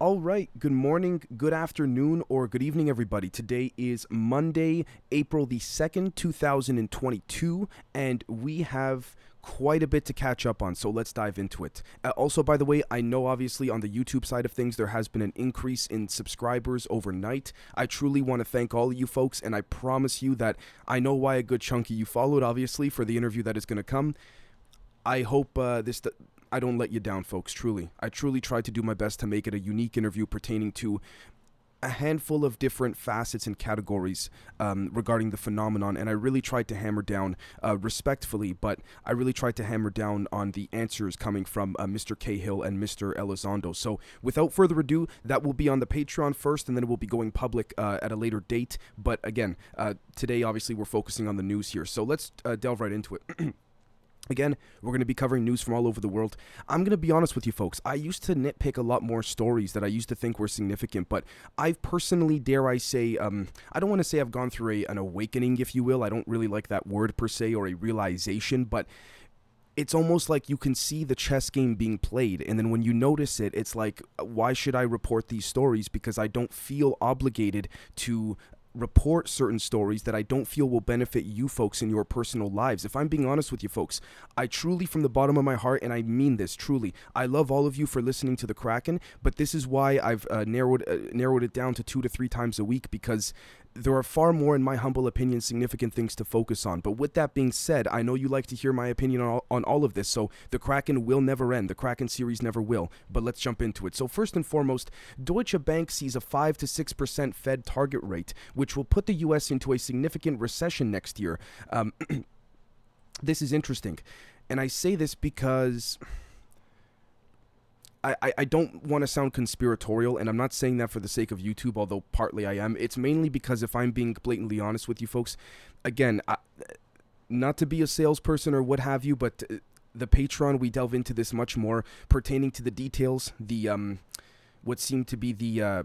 All right, good morning, good afternoon, or good evening, everybody. Today is Monday, April the 2nd, 2022, and we have quite a bit to catch up on, so let's dive into it. Uh, also, by the way, I know obviously on the YouTube side of things there has been an increase in subscribers overnight. I truly want to thank all of you folks, and I promise you that I know why a good chunk of you followed, obviously, for the interview that is going to come. I hope uh, this. I don't let you down, folks, truly. I truly tried to do my best to make it a unique interview pertaining to a handful of different facets and categories um, regarding the phenomenon, and I really tried to hammer down uh, respectfully, but I really tried to hammer down on the answers coming from uh, Mr. Cahill and Mr. Elizondo. So, without further ado, that will be on the Patreon first, and then it will be going public uh, at a later date. But again, uh, today, obviously, we're focusing on the news here, so let's uh, delve right into it. Again, we're going to be covering news from all over the world. I'm going to be honest with you folks. I used to nitpick a lot more stories that I used to think were significant, but I've personally, dare I say, um, I don't want to say I've gone through a, an awakening, if you will. I don't really like that word per se or a realization, but it's almost like you can see the chess game being played and then when you notice it it's like why should i report these stories because i don't feel obligated to report certain stories that I don't feel will benefit you folks in your personal lives. If I'm being honest with you folks, I truly from the bottom of my heart and I mean this truly. I love all of you for listening to the Kraken, but this is why I've uh, narrowed uh, narrowed it down to 2 to 3 times a week because there are far more, in my humble opinion, significant things to focus on. But with that being said, I know you like to hear my opinion on all, on all of this, so the Kraken will never end. The Kraken series never will. But let's jump into it. So, first and foremost, Deutsche Bank sees a 5 to 6% Fed target rate, which will put the U.S. into a significant recession next year. Um, this is interesting. And I say this because I, I don't want to sound conspiratorial, and I'm not saying that for the sake of YouTube, although partly I am. It's mainly because if I'm being blatantly honest with you folks, again, I, not to be a salesperson or what have you, but the Patreon, we delve into this much more pertaining to the details, the, um, what seemed to be the, uh,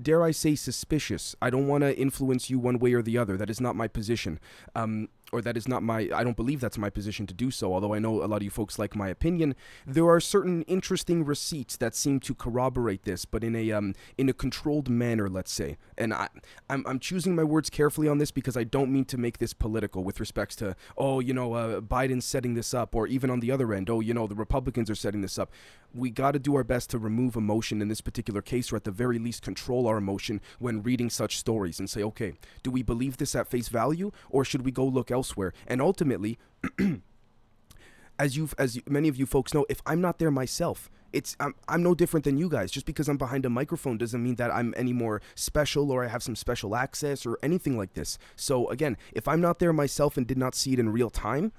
dare I say, suspicious. I don't want to influence you one way or the other. That is not my position. Um, or that is not my I don't believe that's my position to do so although I know a lot of you folks like my opinion. There are certain interesting receipts that seem to corroborate this but in a um in a controlled manner let's say. And I I'm, I'm choosing my words carefully on this because I don't mean to make this political with respects to oh you know uh, Biden's setting this up or even on the other end oh you know the Republicans are setting this up. We got to do our best to remove emotion in this particular case or at the very least control our emotion when reading such stories and say okay do we believe this at face value or should we go look elsewhere. And ultimately, as you as many of you folks know, if I'm not there myself, it's I'm, I'm no different than you guys. Just because I'm behind a microphone doesn't mean that I'm any more special or I have some special access or anything like this. So again, if I'm not there myself and did not see it in real time,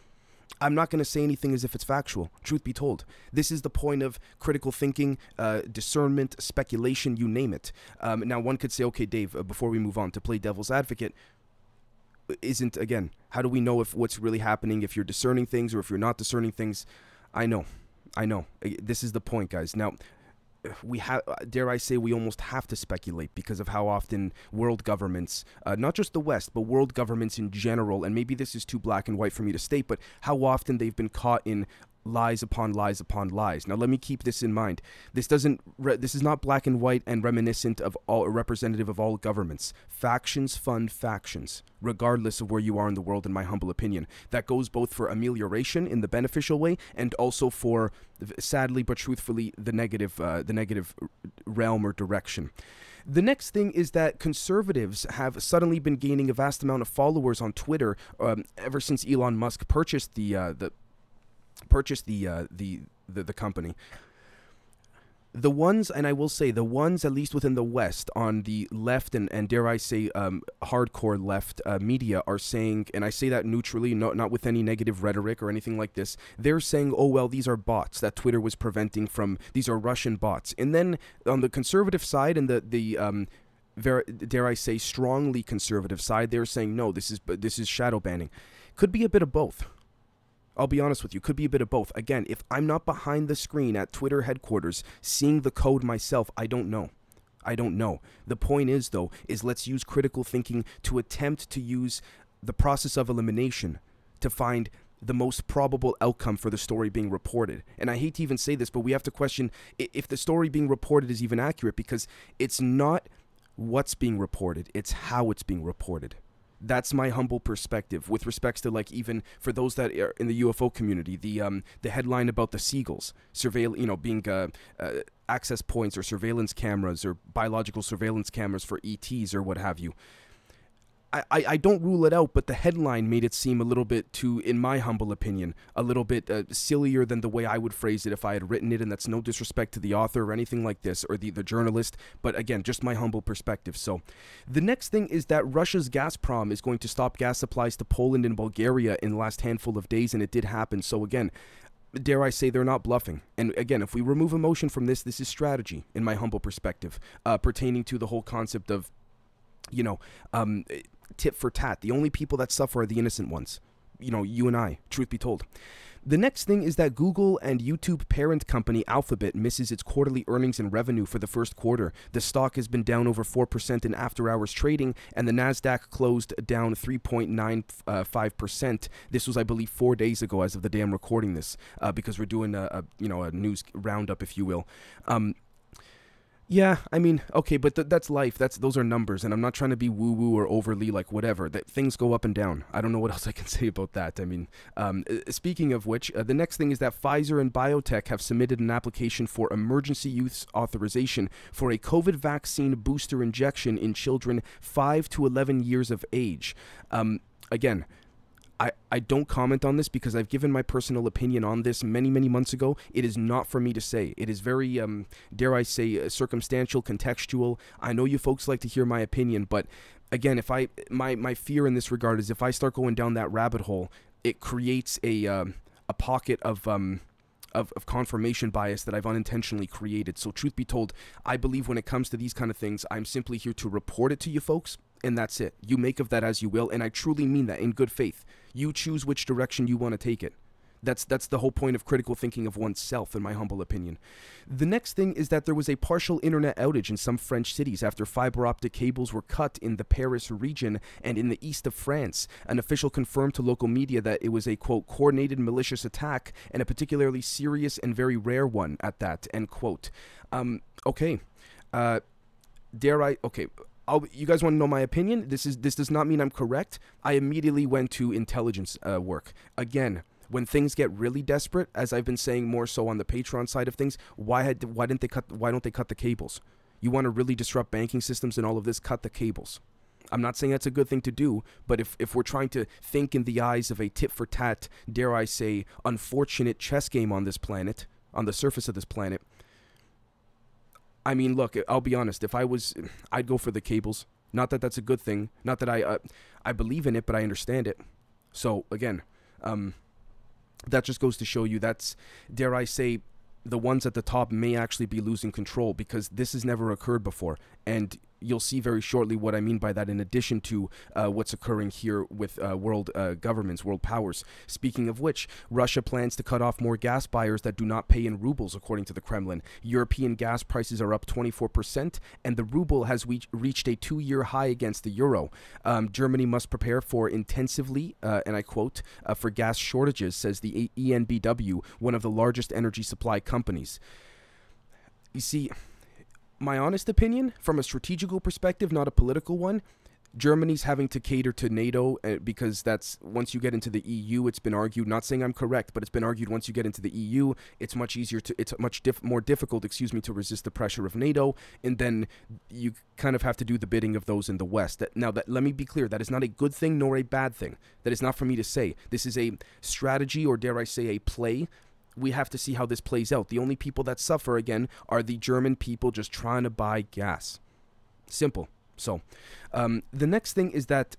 I'm not going to say anything as if it's factual. Truth be told, this is the point of critical thinking, uh, discernment, speculation, you name it. Um, now, one could say, okay, Dave, uh, before we move on to play devil's advocate, isn't again how do we know if what's really happening if you're discerning things or if you're not discerning things? I know. I know. This is the point guys. Now we have dare i say we almost have to speculate because of how often world governments uh, not just the west but world governments in general and maybe this is too black and white for me to state but how often they've been caught in lies upon lies upon lies. Now let me keep this in mind. This doesn't re- this is not black and white and reminiscent of all representative of all governments. Factions fund factions, regardless of where you are in the world in my humble opinion. That goes both for amelioration in the beneficial way and also for sadly but truthfully the negative uh, the negative realm or direction. The next thing is that conservatives have suddenly been gaining a vast amount of followers on Twitter um, ever since Elon Musk purchased the uh, the purchased the uh, the, the the company. The ones, and I will say, the ones at least within the West on the left and, and dare I say, um, hardcore left uh, media are saying, and I say that neutrally, not not with any negative rhetoric or anything like this. They're saying, oh well, these are bots that Twitter was preventing from. These are Russian bots. And then on the conservative side and the the um, very, dare I say, strongly conservative side, they're saying no, this is this is shadow banning. Could be a bit of both. I'll be honest with you, could be a bit of both. Again, if I'm not behind the screen at Twitter headquarters seeing the code myself, I don't know. I don't know. The point is, though, is let's use critical thinking to attempt to use the process of elimination to find the most probable outcome for the story being reported. And I hate to even say this, but we have to question if the story being reported is even accurate because it's not what's being reported, it's how it's being reported. That's my humble perspective with respects to like even for those that are in the UFO community, the um the headline about the seagulls surveil you know being uh, uh, access points or surveillance cameras or biological surveillance cameras for ETs or what have you. I, I, don't rule it out, but the headline made it seem a little bit too, in my humble opinion, a little bit uh, sillier than the way I would phrase it if I had written it. And that's no disrespect to the author or anything like this or the, the journalist, but again, just my humble perspective. So the next thing is that Russia's Gazprom is going to stop gas supplies to Poland and Bulgaria in the last handful of days, and it did happen. So again, dare I say, they're not bluffing. And again, if we remove emotion from this, this is strategy, in my humble perspective, uh, pertaining to the whole concept of, you know, um, tit for tat. The only people that suffer are the innocent ones. You know, you and I, truth be told. The next thing is that Google and YouTube parent company Alphabet misses its quarterly earnings and revenue for the first quarter. The stock has been down over 4% in after hours trading, and the NASDAQ closed down 3.95%. This was, I believe, four days ago as of the day I'm recording this, uh, because we're doing a, a, you know, a news roundup, if you will. Um, yeah, I mean, okay, but th- that's life. That's those are numbers, and I'm not trying to be woo woo or overly like whatever. That things go up and down. I don't know what else I can say about that. I mean, um, uh, speaking of which, uh, the next thing is that Pfizer and BioNTech have submitted an application for emergency use authorization for a COVID vaccine booster injection in children five to 11 years of age. Um, again, I, I don't comment on this because I've given my personal opinion on this many, many months ago. It is not for me to say. It is very, um, dare I say, uh, circumstantial, contextual. I know you folks like to hear my opinion, but again, if I my my fear in this regard is if I start going down that rabbit hole, it creates a um, a pocket of um, of, of confirmation bias that I've unintentionally created. So, truth be told, I believe when it comes to these kind of things, I'm simply here to report it to you folks, and that's it. You make of that as you will, and I truly mean that in good faith. You choose which direction you want to take it. That's that's the whole point of critical thinking of oneself, in my humble opinion. The next thing is that there was a partial internet outage in some French cities after fiber optic cables were cut in the Paris region and in the east of France. An official confirmed to local media that it was a quote coordinated malicious attack and a particularly serious and very rare one at that end quote. Um, okay, uh, dare I? Okay, I'll, you guys want to know my opinion? This is this does not mean I'm correct. I immediately went to intelligence uh, work again. When things get really desperate, as I've been saying more so on the Patreon side of things, why had why didn't they cut why don't they cut the cables? You want to really disrupt banking systems and all of this, cut the cables. I'm not saying that's a good thing to do, but if, if we're trying to think in the eyes of a tit for tat, dare I say, unfortunate chess game on this planet, on the surface of this planet, I mean, look, I'll be honest. If I was, I'd go for the cables. Not that that's a good thing. Not that I, uh, I believe in it, but I understand it. So again, um, that just goes to show you that's, dare I say, the ones at the top may actually be losing control because this has never occurred before, and you'll see very shortly what I mean by that, in addition to uh, what's occurring here with uh, world uh, governments, world powers. Speaking of which, Russia plans to cut off more gas buyers that do not pay in rubles, according to the Kremlin. European gas prices are up 24%, and the ruble has we- reached a two year high against the euro. Um, Germany must prepare for intensively, uh, and I quote, uh, for gas shortages, says the EnBW, one of the largest energy supply companies. You see, my honest opinion, from a strategical perspective, not a political one, Germany's having to cater to NATO uh, because that's once you get into the EU, it's been argued. Not saying I'm correct, but it's been argued once you get into the EU, it's much easier to, it's much more difficult, excuse me, to resist the pressure of NATO, and then you kind of have to do the bidding of those in the West. That, now, that let me be clear, that is not a good thing nor a bad thing. That is not for me to say. This is a strategy, or dare I say, a play we have to see how this plays out. The only people that suffer again are the German people just trying to buy gas. Simple. So, um, the next thing is that,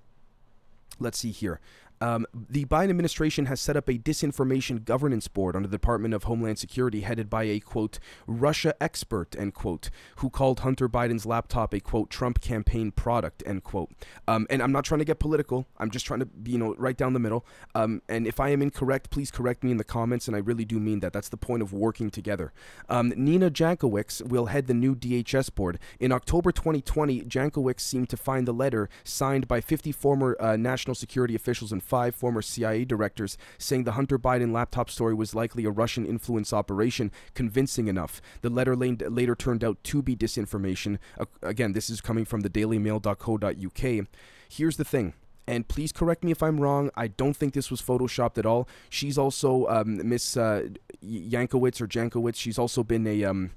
let's see here. Um, the Biden administration has set up a disinformation governance board under the Department of Homeland Security, headed by a quote Russia expert end quote, who called Hunter Biden's laptop a quote Trump campaign product end quote. Um, and I'm not trying to get political. I'm just trying to you know right down the middle. Um, and if I am incorrect, please correct me in the comments. And I really do mean that. That's the point of working together. Um, Nina Jankowicz will head the new DHS board in October 2020. Jankowicz seemed to find the letter signed by 50 former uh, national security officials and five former CIA directors, saying the Hunter Biden laptop story was likely a Russian influence operation, convincing enough. The letter later turned out to be disinformation. Again, this is coming from the dailymail.co.uk. Here's the thing and please correct me if I'm wrong. I don't think this was photoshopped at all. She's also um, Miss uh, Yankowitz or Jankowitz. She's also been a um,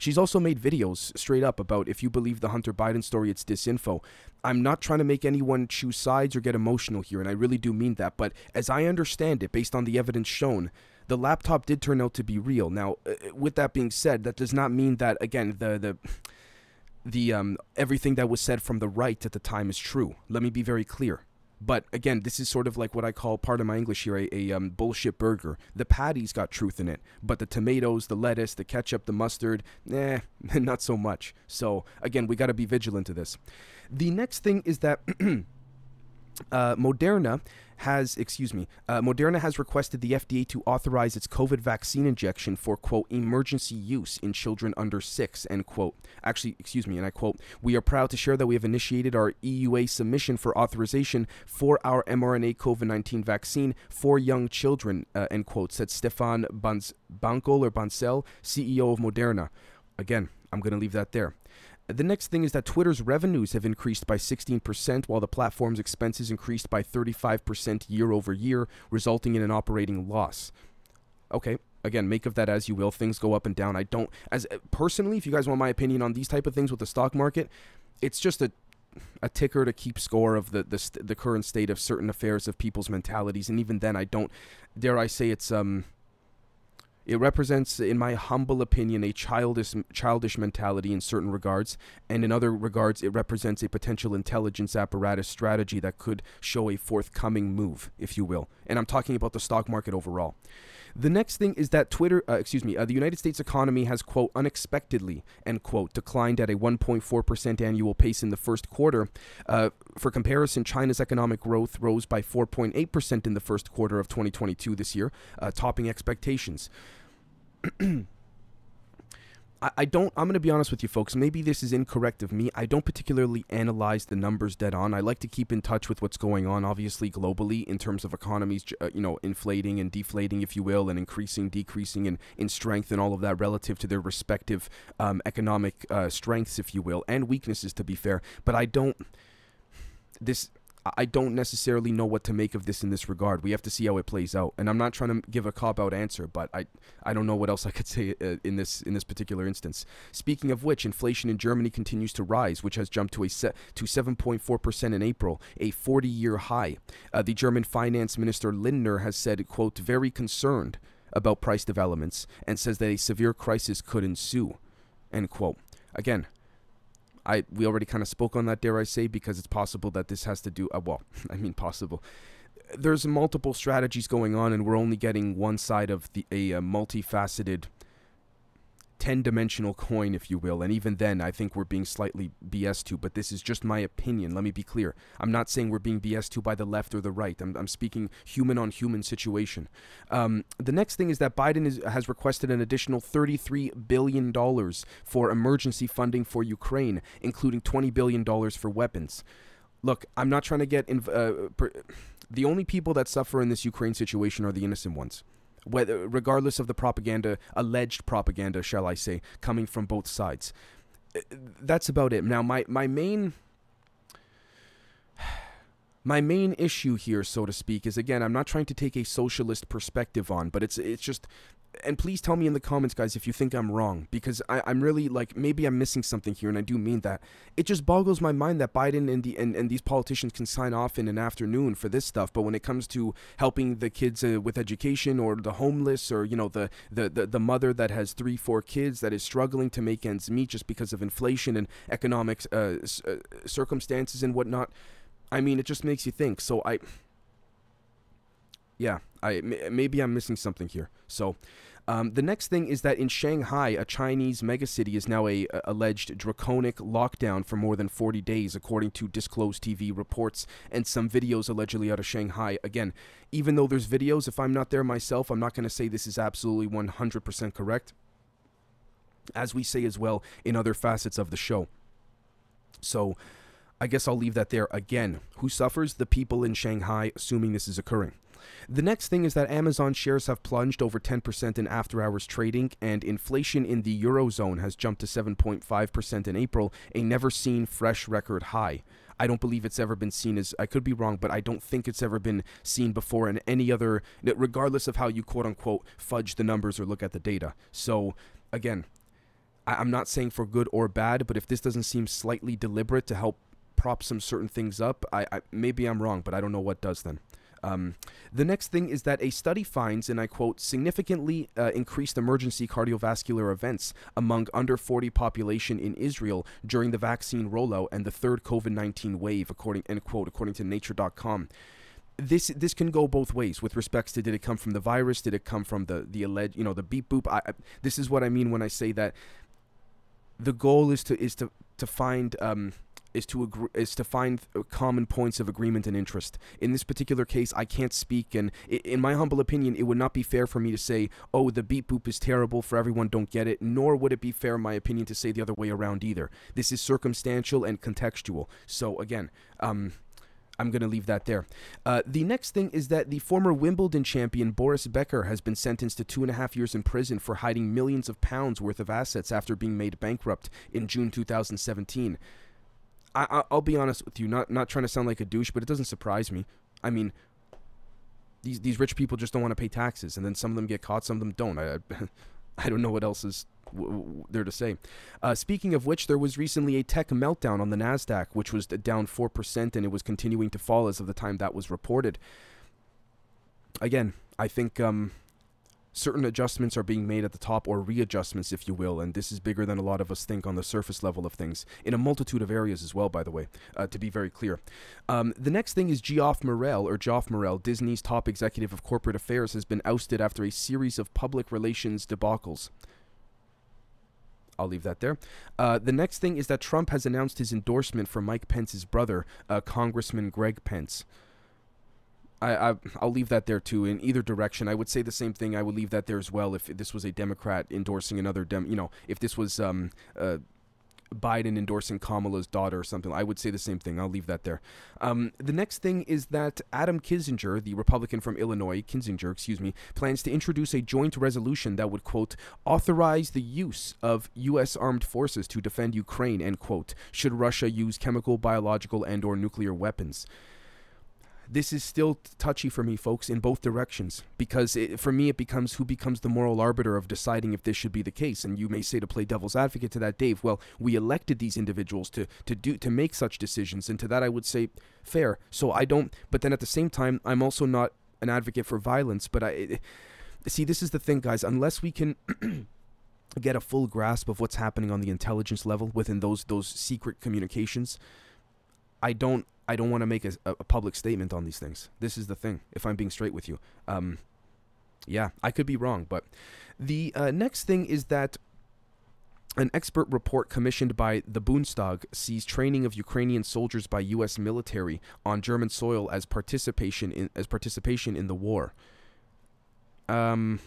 She's also made videos straight up about if you believe the Hunter Biden story, it's disinfo. I'm not trying to make anyone choose sides or get emotional here, and I really do mean that. But as I understand it, based on the evidence shown, the laptop did turn out to be real. Now, uh, with that being said, that does not mean that again the the the um everything that was said from the right at the time is true. Let me be very clear. But again, this is sort of like what I call part of my English here a, a um, bullshit burger. The patty's got truth in it, but the tomatoes, the lettuce, the ketchup, the mustard, eh, not so much. So again, we got to be vigilant to this. The next thing is that uh, Moderna has, excuse me, uh, Moderna has requested the FDA to authorize its COVID vaccine injection for, quote, emergency use in children under six, end quote. Actually, excuse me, and I quote, we are proud to share that we have initiated our EUA submission for authorization for our mRNA COVID 19 vaccine for young children, uh, end quote, said Stefan Bancol or Bancel, CEO of Moderna. Again, I'm going to leave that there. The next thing is that Twitter's revenues have increased by 16%, while the platform's expenses increased by 35% year over year, resulting in an operating loss. Okay, again, make of that as you will. Things go up and down. I don't, as personally, if you guys want my opinion on these type of things with the stock market, it's just a a ticker to keep score of the the, the current state of certain affairs of people's mentalities, and even then, I don't dare I say it's um it represents, in my humble opinion, a childish, childish mentality in certain regards, and in other regards, it represents a potential intelligence apparatus strategy that could show a forthcoming move, if you will. And I'm talking about the stock market overall. The next thing is that Twitter, uh, excuse me, uh, the United States economy has, quote, unexpectedly, end quote, declined at a 1.4% annual pace in the first quarter. Uh, for comparison, China's economic growth rose by 4.8% in the first quarter of 2022 this year, uh, topping expectations. I, don't i'm going to be honest with you folks. Maybe this is incorrect of me. I don't particularly analyze the numbers dead on. I like to keep in touch with what's going on obviously globally in terms of economies uh, you know inflating and deflating if you will and increasing decreasing in, in strength and all of that relative to their respective um, economic uh, strengths if you will and weaknesses to be fair. But i don't this I don't necessarily know what to make of this in this regard. We have to see how it plays out. And I'm not trying to give a cop out answer, but I I don't know what else I could say uh, in this in this particular instance. Speaking of which, inflation in Germany continues to rise, which has jumped to a set to 7.4% in April, a 40-year high. Uh, the German finance minister Lindner has said, "quote very concerned about price developments and says that a severe crisis could ensue." End quote. Again, I we already kind of spoke on that, dare I say, because it's possible that this has to do. Uh, well, I mean possible. There's multiple strategies going on, and we're only getting one side of the a, a multifaceted 10 dimensional coin, if you will. And even then, I think we're being slightly BS to, but this is just my opinion. Let me be clear. I'm not saying we're being BS to by the left or the right. I'm, I'm speaking human on human situation. Um, the next thing is that Biden is, has requested an additional $33 billion for emergency funding for Ukraine, including $20 billion for weapons. Look, I'm not trying to get. Inv- uh, per- the only people that suffer in this Ukraine situation are the innocent ones whether regardless of the propaganda, alleged propaganda, shall I say, coming from both sides. Uh, that's about it. Now, my my main my main issue here, so to speak, is again, I'm not trying to take a socialist perspective on, but it's it's just and please tell me in the comments, guys, if you think I'm wrong, because I, am really like maybe I'm missing something here, and I do mean that. It just boggles my mind that Biden and the and, and these politicians can sign off in an afternoon for this stuff, but when it comes to helping the kids uh, with education or the homeless or you know the, the the the mother that has three four kids that is struggling to make ends meet just because of inflation and economic uh, uh, circumstances and whatnot, I mean, it just makes you think. So I yeah, I maybe I'm missing something here. So, um, the next thing is that in Shanghai, a Chinese megacity is now a, a, alleged draconic lockdown for more than 40 days, according to disclosed TV reports and some videos allegedly out of Shanghai. Again, even though there's videos, if I'm not there myself, I'm not going to say this is absolutely 100% correct, as we say as well in other facets of the show. So, I guess I'll leave that there again. Who suffers? The people in Shanghai, assuming this is occurring. The next thing is that Amazon shares have plunged over 10% in after hours trading, and inflation in the Eurozone has jumped to 7.5% in April, a never seen fresh record high. I don't believe it's ever been seen as, I could be wrong, but I don't think it's ever been seen before in any other, regardless of how you quote unquote fudge the numbers or look at the data. So, again, I'm not saying for good or bad, but if this doesn't seem slightly deliberate to help prop some certain things up, I, I maybe I'm wrong, but I don't know what does then. Um, the next thing is that a study finds, and I quote, significantly uh, increased emergency cardiovascular events among under 40 population in Israel during the vaccine rollout and the third COVID 19 wave, according end quote, according to Nature.com. This this can go both ways with respects to did it come from the virus, did it come from the the alleged you know the beep boop. I, I, this is what I mean when I say that the goal is to is to to find um, is to agree, is to find common points of agreement and interest. In this particular case, I can't speak, and in my humble opinion, it would not be fair for me to say, "Oh, the beep boop is terrible for everyone, don't get it." Nor would it be fair, in my opinion, to say the other way around either. This is circumstantial and contextual. So again, um, I'm going to leave that there. Uh, the next thing is that the former Wimbledon champion Boris Becker has been sentenced to two and a half years in prison for hiding millions of pounds worth of assets after being made bankrupt in June 2017. I, I'll be honest with you, not not trying to sound like a douche, but it doesn't surprise me. I mean, these these rich people just don't want to pay taxes, and then some of them get caught, some of them don't. I I don't know what else is w- w- there to say. Uh, speaking of which, there was recently a tech meltdown on the Nasdaq, which was down four percent, and it was continuing to fall as of the time that was reported. Again, I think um, certain adjustments are being made at the top or readjustments if you will and this is bigger than a lot of us think on the surface level of things in a multitude of areas as well by the way uh, to be very clear um, the next thing is geoff morrell or geoff morrell disney's top executive of corporate affairs has been ousted after a series of public relations debacles I'll leave that there. Uh, the next thing is that Trump has announced his endorsement for Mike Pence's brother, uh, Congressman Greg Pence. I, I will leave that there too. In either direction, I would say the same thing. I would leave that there as well. If this was a Democrat endorsing another dem, you know, if this was um, uh, Biden endorsing Kamala's daughter or something, I would say the same thing. I'll leave that there. Um, the next thing is that Adam Kinzinger, the Republican from Illinois, Kinzinger, excuse me, plans to introduce a joint resolution that would quote authorize the use of U.S. armed forces to defend Ukraine end quote should Russia use chemical, biological, and/or nuclear weapons this is still touchy for me, folks, in both directions. Because it, for me, it becomes who becomes the moral arbiter of deciding if this should be the case. And you may say to play devil's advocate to that, Dave. Well, we elected these individuals to to do to make such decisions, and to that I would say fair. So I don't. But then at the same time, I'm also not an advocate for violence. But I see this is the thing, guys. Unless we can. get a full grasp of what's happening on the intelligence level within those those secret communications I don't I don't want to make a, a, public statement on these things. This is the thing. If I'm being straight with you, um, yeah, I could be wrong, but the uh, next thing is that an expert report commissioned by the Bundestag sees training of Ukrainian soldiers by U.S. military on German soil as participation in as participation in the war. Um.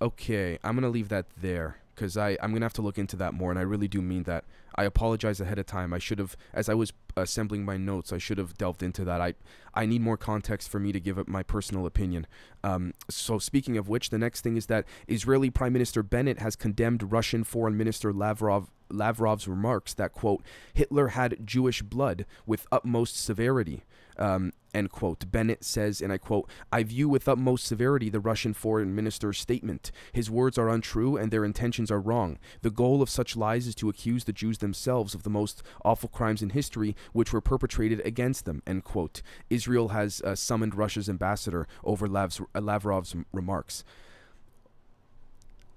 Okay, I'm gonna leave that there because I I'm gonna have to look into that more, and I really do mean that. I apologize ahead of time. I should have, as I was assembling my notes, I should have delved into that. I I need more context for me to give up my personal opinion. Um, so speaking of which, the next thing is that Israeli Prime Minister Bennett has condemned Russian Foreign Minister Lavrov Lavrov's remarks that quote Hitler had Jewish blood with utmost severity. Um, end quote. Bennett says, and I quote, I view with utmost severity the Russian foreign minister's statement. His words are untrue and their intentions are wrong. The goal of such lies is to accuse the Jews themselves of the most awful crimes in history which were perpetrated against them, end quote. Israel has uh, summoned Russia's ambassador over Lavrov's remarks.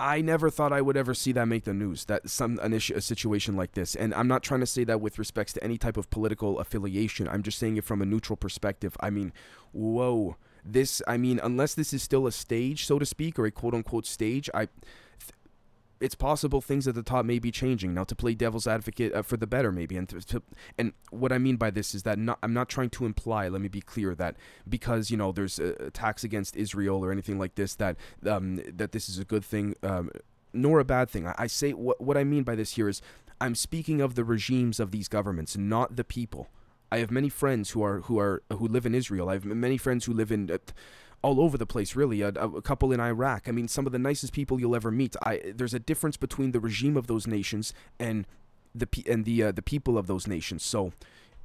I never thought I would ever see that make the news. That some an issue, a situation like this, and I'm not trying to say that with respects to any type of political affiliation. I'm just saying it from a neutral perspective. I mean, whoa, this. I mean, unless this is still a stage, so to speak, or a quote unquote stage, I it's possible things at the top may be changing now to play devil's advocate uh, for the better maybe and to, and what i mean by this is that not, i'm not trying to imply let me be clear that because you know there's uh, attacks against israel or anything like this that um, that this is a good thing um, nor a bad thing i, I say what, what i mean by this here is I'm speaking of the regimes of these governments, not the people. I have many friends who are who are who live in Israel. I have many friends who live in uh, all over the place. Really, a, a, couple in Iraq. I mean, some of the nicest people you'll ever meet. I there's a difference between the regime of those nations and the and the uh, the people of those nations. So,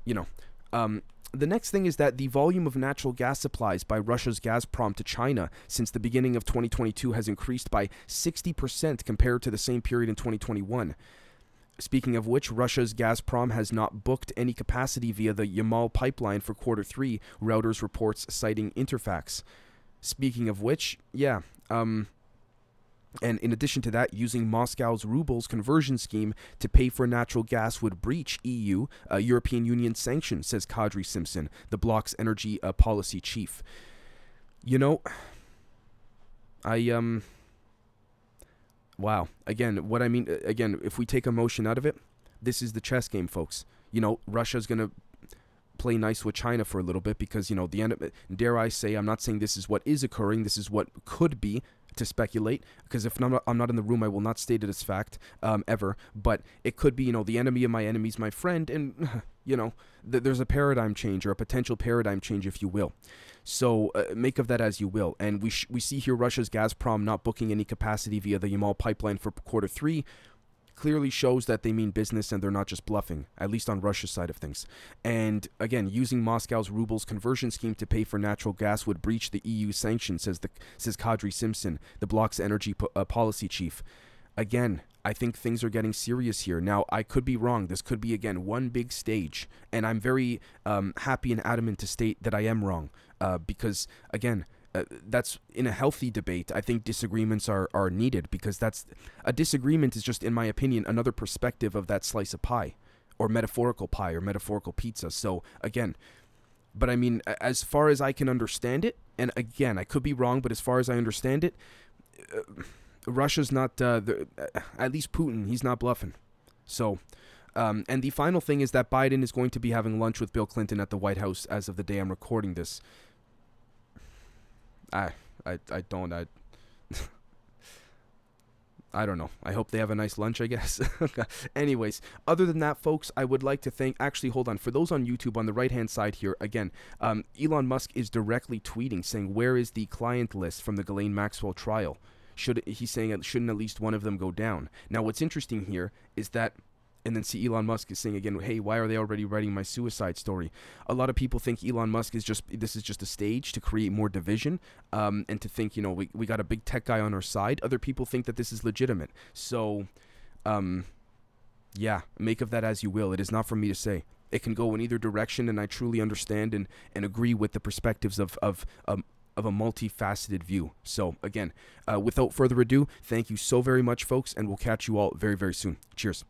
you know, um, the next thing is that the volume of natural gas supplies by Russia's Gazprom to China since the beginning of 2022 has increased by 60% compared to the same period in 2021. Speaking of which, Russia's Gazprom has not booked any capacity via the Yamal pipeline for quarter three, Reuters reports citing Interfax. Speaking of which, yeah, um, and in addition to that, using Moscow's rubles conversion scheme to pay for natural gas would breach EU, uh, European Union sanctions, says Kadri Simson, the bloc's energy uh, policy chief. You know, I um Wow. Again, what I mean, uh, again, if we take emotion out of it, this is the chess game, folks. You know, Russia's going to play nice with China for a little bit because, you know, the end of it, dare I say, I'm not saying this is what is occurring, this is what could be to speculate because if I'm not, I'm not in the room, I will not state it as fact um, ever. But it could be, you know, the enemy of my enemy is my friend, and you know, th- there's a paradigm change or a potential paradigm change, if you will. So uh, make of that as you will. And we sh- we see here Russia's Gazprom not booking any capacity via the Yamal pipeline for quarter three clearly shows that they mean business and they're not just bluffing, at least on Russia's side of things. And again, using Moscow's rubles conversion scheme to pay for natural gas would breach the EU sanctions, says the says Kadri Simson, the bloc's energy po- uh, policy chief. Again, I think things are getting serious here. Now, I could be wrong. This could be, again, one big stage. And I'm very um, happy and adamant to state that I am wrong. Uh, because, again, uh, that's in a healthy debate. I think disagreements are, are needed because that's a disagreement is just, in my opinion, another perspective of that slice of pie or metaphorical pie or metaphorical pizza. So, again, but I mean, as far as I can understand it, and again, I could be wrong, but as far as I understand it, uh, Russia's not, uh, the, uh, at least Putin, he's not bluffing. So, um, and the final thing is that Biden is going to be having lunch with Bill Clinton at the White House as of the day I'm recording this. I, I, I don't, I, I don't know. I hope they have a nice lunch, I guess. Anyways, other than that, folks, I would like to thank. Actually, hold on. For those on YouTube, on the right hand side here, again, um, Elon Musk is directly tweeting saying, Where is the client list from the Ghislaine Maxwell trial? should he's saying shouldn't at least one of them go down. Now, what's interesting here is that and then see Elon Musk is saying again, "Hey, why are they already writing my suicide story?" A lot of people think Elon Musk is just this is just a stage to create more division, um, and to think you know we we got a big tech guy on our side. Other people think that this is legitimate. So, um, yeah, make of that as you will. It is not for me to say. It can go in either direction, and I truly understand and, and agree with the perspectives of of um, of a multifaceted view. So, again, uh, without further ado, thank you so very much, folks, and we'll catch you all very, very soon. Cheers.